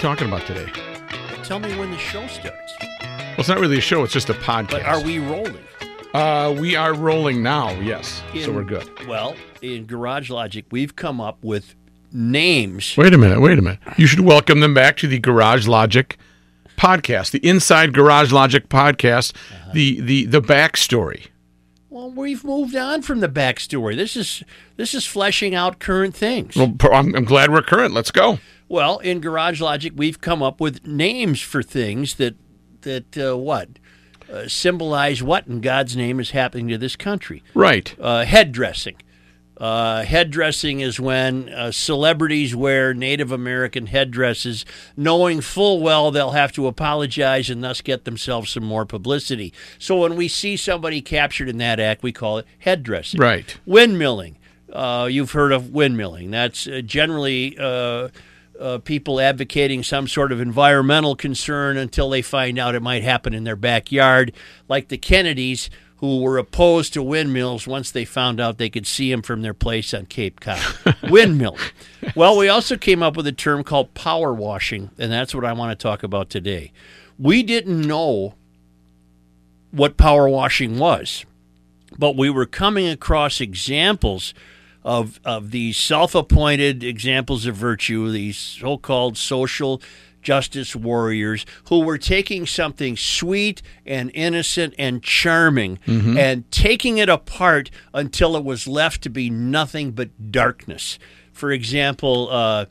talking about today? Tell me when the show starts. Well, it's not really a show; it's just a podcast. But are we rolling? Uh, we are rolling now. Yes, so we're good. Well, in Garage Logic, we've come up with names. Wait a minute. Wait a minute. You should welcome them back to the Garage Logic podcast, the Inside Garage Logic podcast, Uh-huh. the the the backstory. Well, we've moved on from the backstory. This is this is fleshing out current things. Well, I'm, I'm glad we're current. Let's go. Well, in Garage Logic, we've come up with names for things that that uh, what uh, symbolize what in God's name is happening to this country. Right. Uh, head dressing. Uh, head dressing is when uh, celebrities wear Native American headdresses, knowing full well they'll have to apologize and thus get themselves some more publicity. So when we see somebody captured in that act, we call it head dressing. Right. Windmilling. Uh, you've heard of windmilling. That's uh, generally uh, people advocating some sort of environmental concern until they find out it might happen in their backyard, like the Kennedys, who were opposed to windmills once they found out they could see them from their place on Cape Cod. Windmill. Well, we also came up with a term called power washing, and that's what I want to talk about today. We didn't know what power washing was but we were coming across examples of of these self-appointed examples of virtue, these so-called social justice warriors who were taking something sweet and innocent and charming and taking it apart until it was left to be nothing but darkness. For example, uh,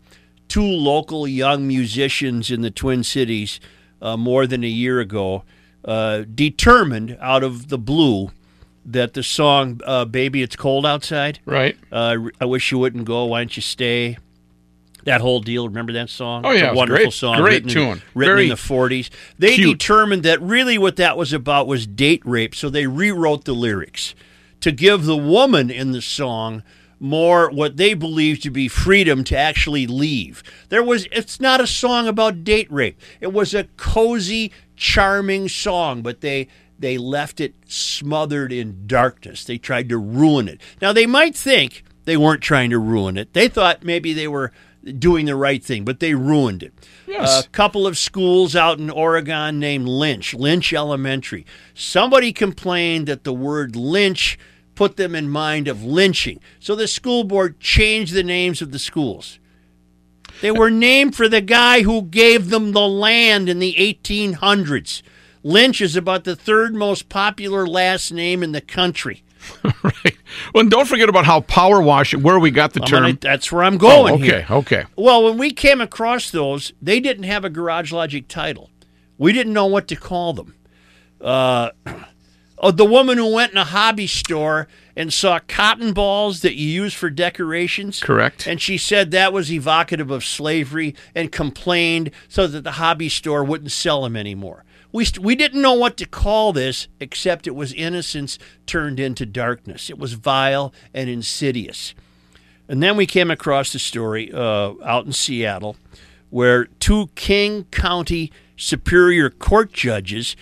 two local young musicians in the Twin Cities uh, more than a year ago uh, determined out of the blue that the song uh, "Baby It's Cold Outside," Right. uh, "I Wish You Wouldn't Go, Why Don't You Stay," that whole deal. Remember that song? Oh, It's yeah, a wonderful great- song, great written in- tune. written Very in the '40s. They cute. determined that really what that was about was date rape, so they rewrote the lyrics to give the woman in the song more what they believed to be freedom to actually leave. There was it's not a song about date rape. It was a cozy, charming song, but they they left it smothered in darkness. They tried to ruin it. Now they might think they weren't trying to ruin it. They thought maybe they were doing the right thing, but they ruined it. Yes. A couple of schools out in Oregon named Lynch, Lynch Elementary. Somebody complained that the word lynch put them in mind of lynching. So the school board changed the names of the schools. They were named for the guy who gave them the land in the 1800s. Lynch is about the third most popular last name in the country. right. Well, and don't forget about how power washing, where we got the term. gonna- that's where I'm going oh, here. okay. Okay. Well, when we came across those, they didn't have a Garage Logic title. We didn't know what to call them. Uh, oh, the woman who went in a hobby store and saw cotton balls that you use for decorations. Correct. And she said that was evocative of slavery and complained so that the hobby store wouldn't sell them anymore. We, st- we didn't know what to call this except it was innocence turned into darkness. It was vile and insidious. And then we came across the story uh, out in Seattle where two King County Superior Court judges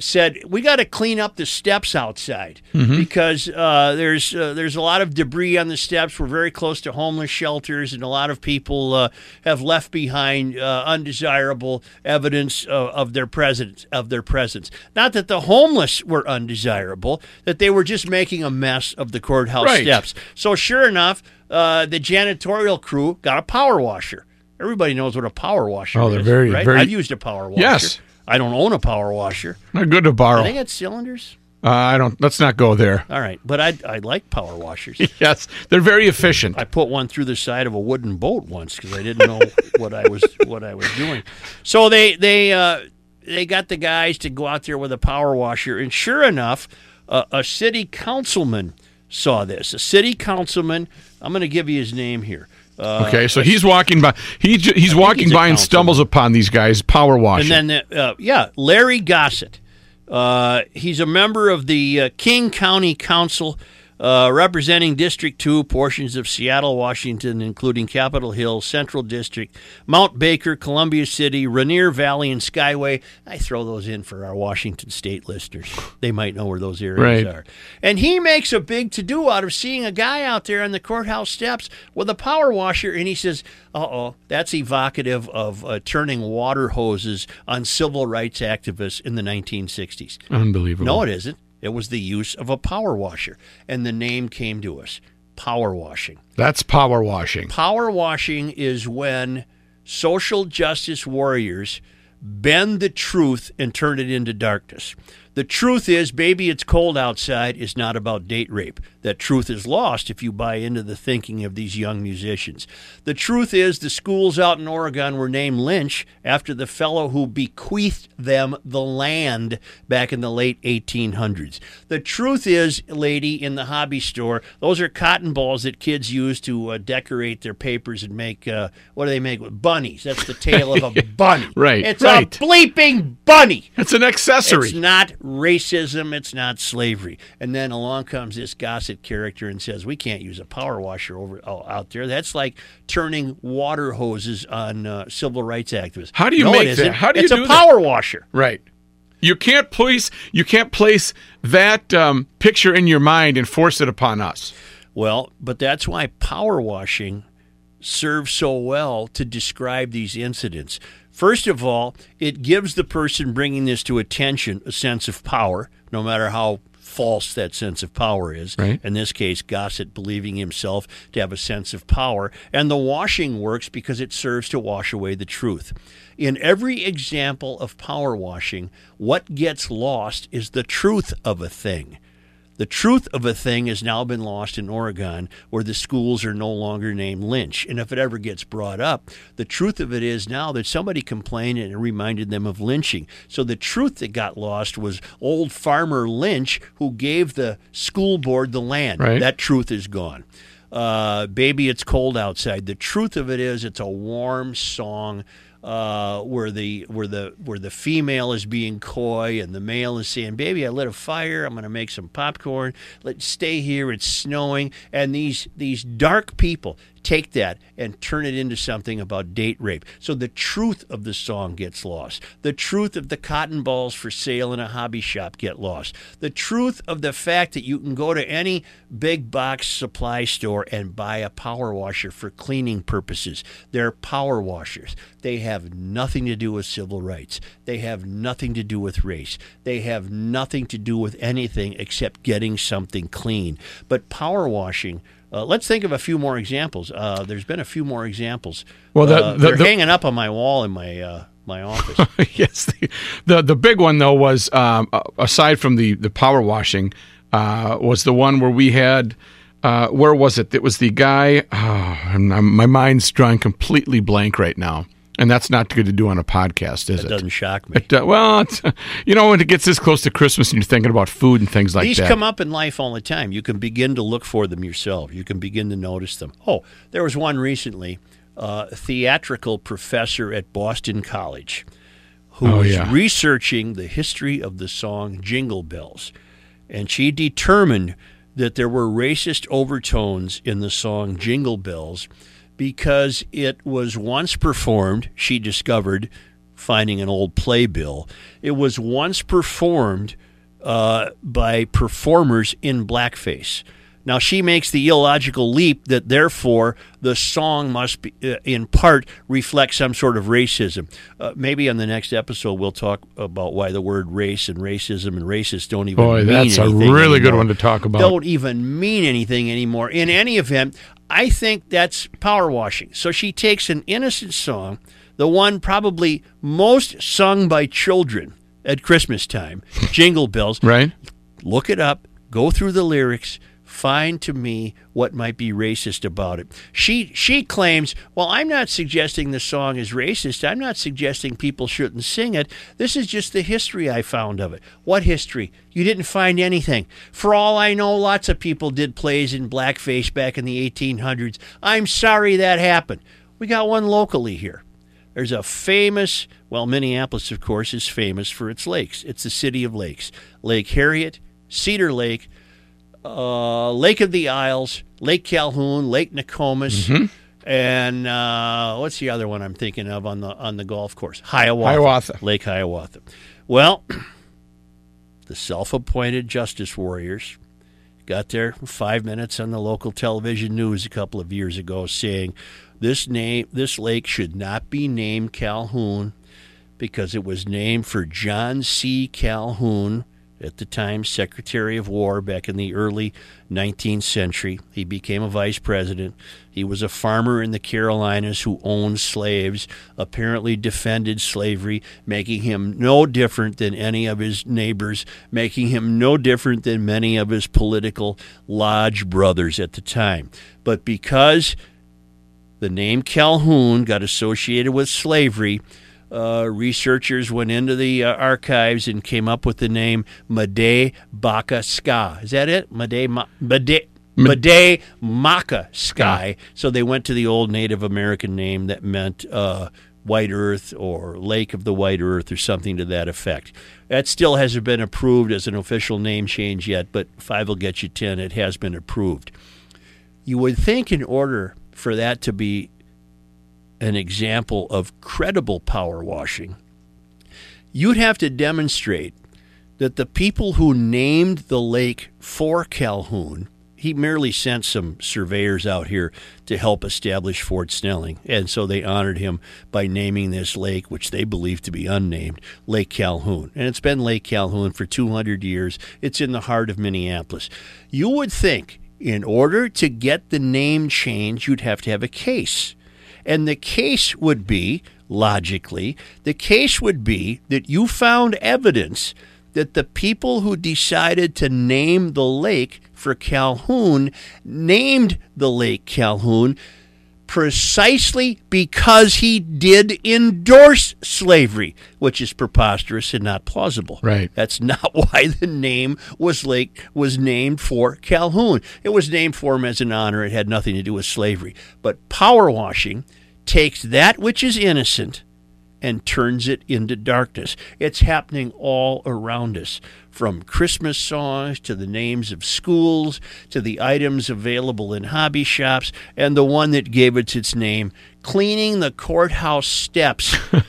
said we got to clean up the steps outside because uh, there's uh, there's a lot of debris on the steps. We're very close to homeless shelters, and a lot of people uh, have left behind uh, undesirable evidence of, of their presence of their presence. Not that the homeless were undesirable, that they were just making a mess of the courthouse Right. steps. So sure enough, uh, the janitorial crew got a power washer. Everybody knows what a power washer Oh, is. they're very- right? very- I've used a power washer. Yes. I don't own a power washer. Not good to borrow. Do they got cylinders? Uh, I don't. Let's not go there. All right, but I I like power washers. yes, they're very efficient. I put one through the side of a wooden boat once because I didn't know what I was what I was doing. So they they uh, they got the guys to go out there with a power washer, and sure enough, uh, a city councilman saw this. A city councilman. I'm going to give you his name here. Uh, okay, so he's walking by. He j- he's walking he's by and stumbles upon these guys power washing. And then, the, uh, yeah, Larry Gossett. Uh, he's a member of the uh, King County Council. Uh, representing District 2, portions of Seattle, Washington, including Capitol Hill, Central District, Mount Baker, Columbia City, Rainier Valley, and Skyway. I throw those in for our Washington State listeners. They might know where those areas Right. are. And he makes a big to do out of seeing a guy out there on the courthouse steps with a power washer, and he says, uh oh, that's evocative of uh, turning water hoses on civil rights activists in the 1960s. Unbelievable. No, it isn't. It was the use of a power washer, and the name came to us power washing. That's power washing. Power washing is when social justice warriors bend the truth and turn it into darkness. The truth is, baby, it's cold outside is not about date rape. That truth is lost if you buy into the thinking of these young musicians. The truth is, the schools out in Oregon were named Lynch after the fellow who bequeathed them the land back in the late 1800s. The truth is, lady in the hobby store, those are cotton balls that kids use to uh, decorate their papers and make, uh, what do they make with bunnies? That's the tail of a bunny. Right, It's right. a bleeping bunny. It's an accessory. It's not racism. It's not slavery. And then along comes this Gossett character and says, "We can't use a power washer over oh, out there. That's like turning water hoses on uh, civil rights activists." How do you No, make it that? How do you it's do a that? power washer. Right. You can't place you can't place that um, picture in your mind and force it upon us. Well, but that's why power washing serves so well to describe these incidents. First of all, it gives the person bringing this to attention a sense of power, no matter how false that sense of power is. Right. In this case, Gossett believing himself to have a sense of power. And the washing works because it serves to wash away the truth. In every example of power washing, what gets lost is the truth of a thing. The truth of a thing has now been lost in Oregon, where the schools are no longer named Lynch. And if it ever gets brought up, the truth of it is now that somebody complained and it reminded them of lynching. So the truth that got lost was old farmer Lynch, who gave the school board the land. Right. That truth is gone. Uh, Baby, it's cold outside. The truth of it is, it's a warm song uh, where the where the where the female is being coy and the male is saying, "Baby, I lit a fire. I'm going to make some popcorn. Let's stay here. It's snowing." And these these dark people take that and turn it into something about date rape. So the truth of the song gets lost. The truth of the cotton balls for sale in a hobby shop get lost. The truth of the fact that you can go to any big box supply store and buy a power washer for cleaning purposes. They're power washers. They have nothing to do with civil rights. They have nothing to do with race. They have nothing to do with anything except getting something clean. But power washing uh, let's think of a few more examples. Uh, there's been a few more examples. Well, the- Uh, the- they're the- hanging up on my wall in my uh, my office. yes. The, the the big one though was um, aside from the the power washing uh, was the one where we had uh, where was it? It was the guy. Oh, and I'm, my mind's drawing completely blank right now, and that's not good to do on a podcast, is It it? doesn't shock me. It, uh, well, it's, you know, when it gets this close to Christmas and you're thinking about food and things like These that. These come up in life all the time. You can begin to look for them yourself. You can begin to notice them. Oh, there was one recently, uh, a theatrical professor at Boston College who Oh, was yeah. researching the history of the song Jingle Bells. And she determined that there were racist overtones in the song Jingle Bells because it was once performed, she discovered, finding an old playbill, it was once performed uh, by performers in blackface. Now she makes the illogical leap that therefore the song must be, uh, in part reflect some sort of racism. Uh, maybe on the next episode we'll talk about why the word race and racism and racist don't even Boy, that's a really good one to talk about. Don't even mean anything anymore. In any event, I think that's power washing. So she takes an innocent song, the one probably most sung by children at Christmas time, Jingle Bells, right? look it up, go through the lyrics, find to me what might be racist about it. She she claims, "Well, I'm not suggesting the song is racist. I'm not suggesting people shouldn't sing it. This is just the history I found of it." What history? You didn't find anything. For all I know, lots of people did plays in blackface back in the 1800s. I'm sorry that happened. We got one locally here. There's a famous, well, Minneapolis, of course, is famous for its lakes. It's the city of lakes. Lake Harriet, Cedar Lake, uh, Lake of the Isles, Lake Calhoun, Lake Nokomis, and uh, what's the other one I'm thinking of on the on the golf course? Hiawatha. Hiawatha. Lake Hiawatha. Well, the self-appointed justice warriors got there five minutes on the local television news a couple of years ago saying this name this lake should not be named Calhoun because it was named for John C. Calhoun, at the time Secretary of War back in the early 19th century. He became a vice president. He was a farmer in the Carolinas who owned slaves, apparently defended slavery, making him no different than any of his neighbors, making him no different than many of his political lodge brothers at the time. But because the name Calhoun got associated with slavery, uh, researchers went into the uh, archives and came up with the name Made Baka Ska. Is that it? Made Ma- Made Made Maka Sky. So they went to the old Native American name that meant uh, White Earth or Lake of the White Earth or something to that effect. That still hasn't been approved as an official name change yet, but five will get you ten. It has been approved. You would think, in order for that to be an example of credible power washing, you'd have to demonstrate that the people who named the lake for Calhoun, he merely sent some surveyors out here to help establish Fort Snelling. And so they honored him by naming this lake, which they believe to be unnamed, Lake Calhoun. And it's been Lake Calhoun for 200 years. It's in the heart of Minneapolis. You would think, in order to get the name change, you'd have to have a case. And the case would be, logically, the case would be that you found evidence that the people who decided to name the lake for Calhoun named the lake Calhoun precisely because he did endorse slavery, which is preposterous and not plausible. Right. That's not why the name was lake was named for Calhoun. It was named for him as an honor. It had nothing to do with slavery. But power washing takes that which is innocent and turns it into darkness. It's happening all around us, from Christmas songs to the names of schools to the items available in hobby shops, and the one that gave it its name, cleaning the courthouse steps uh,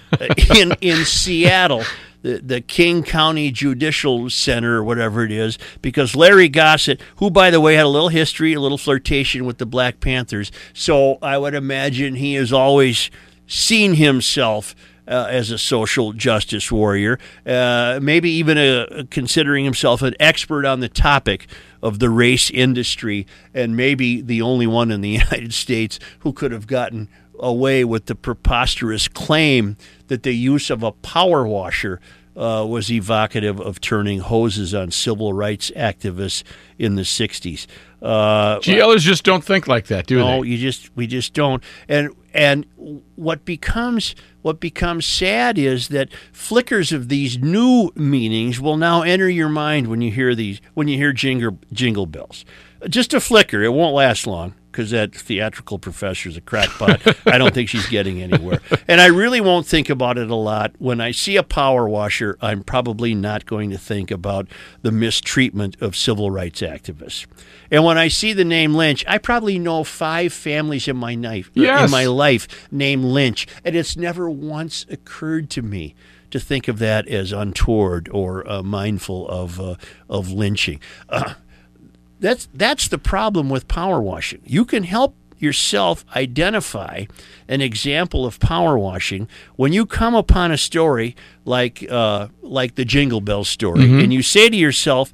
in in Seattle. The, the King County Judicial Center or whatever it is, because Larry Gossett, who by the way had a little history, a little flirtation with the Black Panthers, so I would imagine he has always seen himself uh, as a social justice warrior, uh, maybe even a, considering himself an expert on the topic of the race industry, and maybe the only one in the United States who could have gotten away with the preposterous claim that the use of a power washer uh, was evocative of turning hoses on civil rights activists in the 60s. Uh, GLers just don't think like that, do no, they? you just we just don't. And and what becomes what becomes sad is that flickers of these new meanings will now enter your mind when you hear these when you hear jingle jingle bells. Just a flicker. It won't last long because that theatrical professor is a crackpot. I don't think she's getting anywhere. And I really won't think about it a lot. When I see a power washer, I'm probably not going to think about the mistreatment of civil rights activists. And when I see the name Lynch, I probably know five families in my life, Yes. in my life named Lynch, and it's never once occurred to me to think of that as untoward or uh, mindful of uh, of lynching. Uh, that's that's the problem with power washing. You can help yourself identify an example of power washing when you come upon a story like uh, like the Jingle Bell story, and you say to yourself,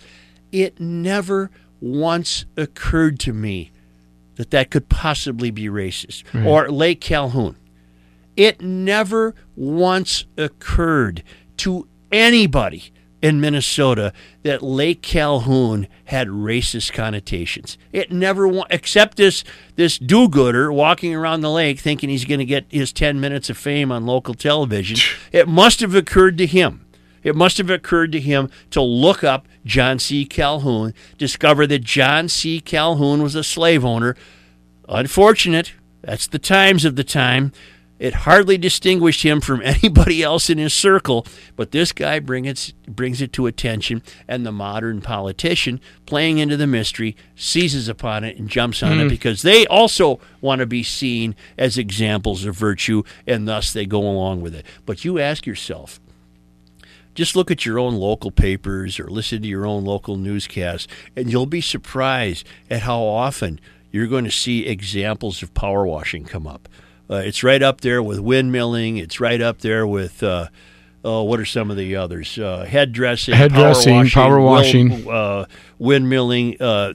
"It never once occurred to me that that could possibly be racist." Or Lake Calhoun, it never once occurred to anybody in Minnesota that Lake Calhoun had racist connotations. It never, wa- except this this do-gooder walking around the lake thinking he's going to get his ten minutes of fame on local television. it must have occurred to him. It must have occurred to him to look up John C. Calhoun, discover that John C. Calhoun was a slave owner. Unfortunate. That's the times of the time. It hardly distinguished him from anybody else in his circle, but this guy bring it, brings it to attention, and the modern politician, playing into the mystery, seizes upon it and jumps on it mm-hmm. because they also want to be seen as examples of virtue, and thus they go along with it. But you ask yourself, just look at your own local papers or listen to your own local newscasts, and you'll be surprised at how often you're going to see examples of power washing come up. Uh, it's right up there with windmilling. It's right up there with uh, oh, what are some of the others? Uh, head dressing, Head dressing, power washing. uh, windmilling. Uh,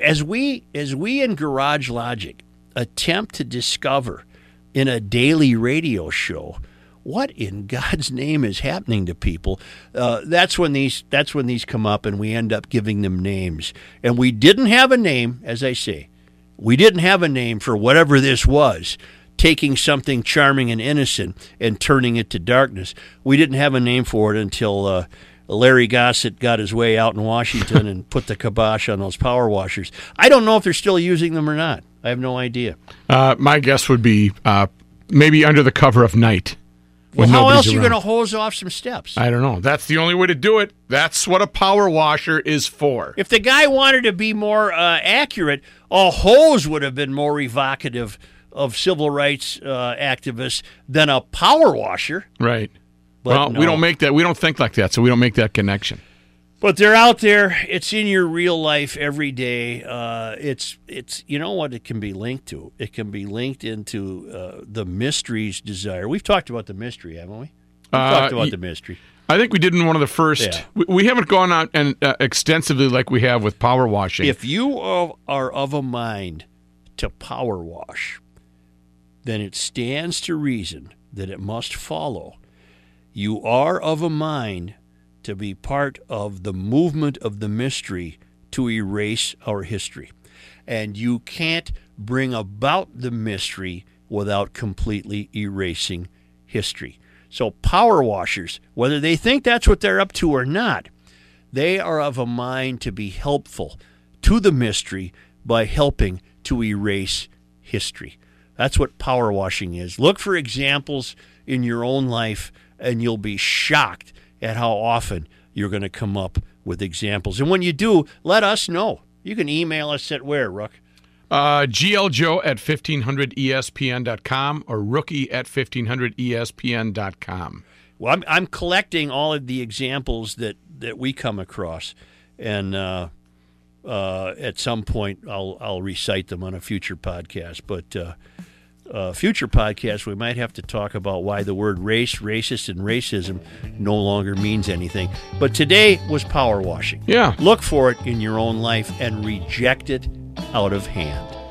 as we as we in Garage Logic attempt to discover in a daily radio show what in God's name is happening to people, uh, that's when these that's when these come up, and we end up giving them names. And we didn't have a name, as I say, we didn't have a name for whatever this was. Taking something charming and innocent and turning it to darkness. We didn't have a name for it until uh, Larry Gossett got his way out in Washington and put the kibosh on those power washers. I don't know if they're still using them or not. I have no idea. Uh, my guess would be uh, maybe under the cover of night. Well, how else are you going to hose off some steps? I don't know. That's the only way to do it. That's what a power washer is for. If the guy wanted to be more uh, accurate, a hose would have been more evocative of civil rights uh, activists than a power washer. Right. But well, we don't make that. We don't think like that, so we don't make that connection. But they're out there. It's in your real life every day. Uh, it's it's you know what it can be linked to. It can be linked into uh, the mystery's desire. We've talked about the mystery, haven't we? We've Uh, talked about y- the mystery. I think we did in one of the first. Yeah. We, we haven't gone out and uh, extensively like we have with power washing. If you are of a mind to power wash, then it stands to reason that it must follow. You are of a mind to be part of the movement of the mystery to erase our history. And you can't bring about the mystery without completely erasing history. So, power washers, whether they think that's what they're up to or not, they are of a mind to be helpful to the mystery by helping to erase history. That's what power washing is. Look for examples in your own life, and you'll be shocked at how often you're going to come up with examples. And when you do, let us know. You can email us at where, Rook? uh, gljoe at E 1500espn.com or rookie at E 1500espn.com. Well, I'm, I'm collecting all of the examples that, that we come across, and uh, uh, at some point I'll I'll recite them on a future podcast. But uh, uh, future podcast, we might have to talk about why the word race, racist, and racism no longer means anything. But today was power washing. Yeah. Look for it in your own life and reject it out of hand.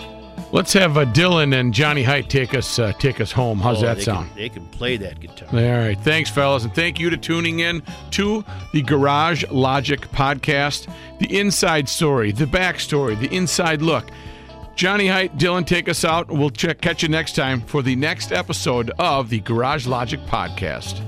Let's have uh, Dylan and Johnny Height take us uh, take us home. How's Oh, that they sound? Can, they can play that guitar. All right. Thanks, fellas. And thank you to tuning in to the Garage Logic podcast. The inside story, the backstory, the inside look. Johnny Height, Dylan, take us out. We'll check, catch you next time for the next episode of the Garage Logic podcast.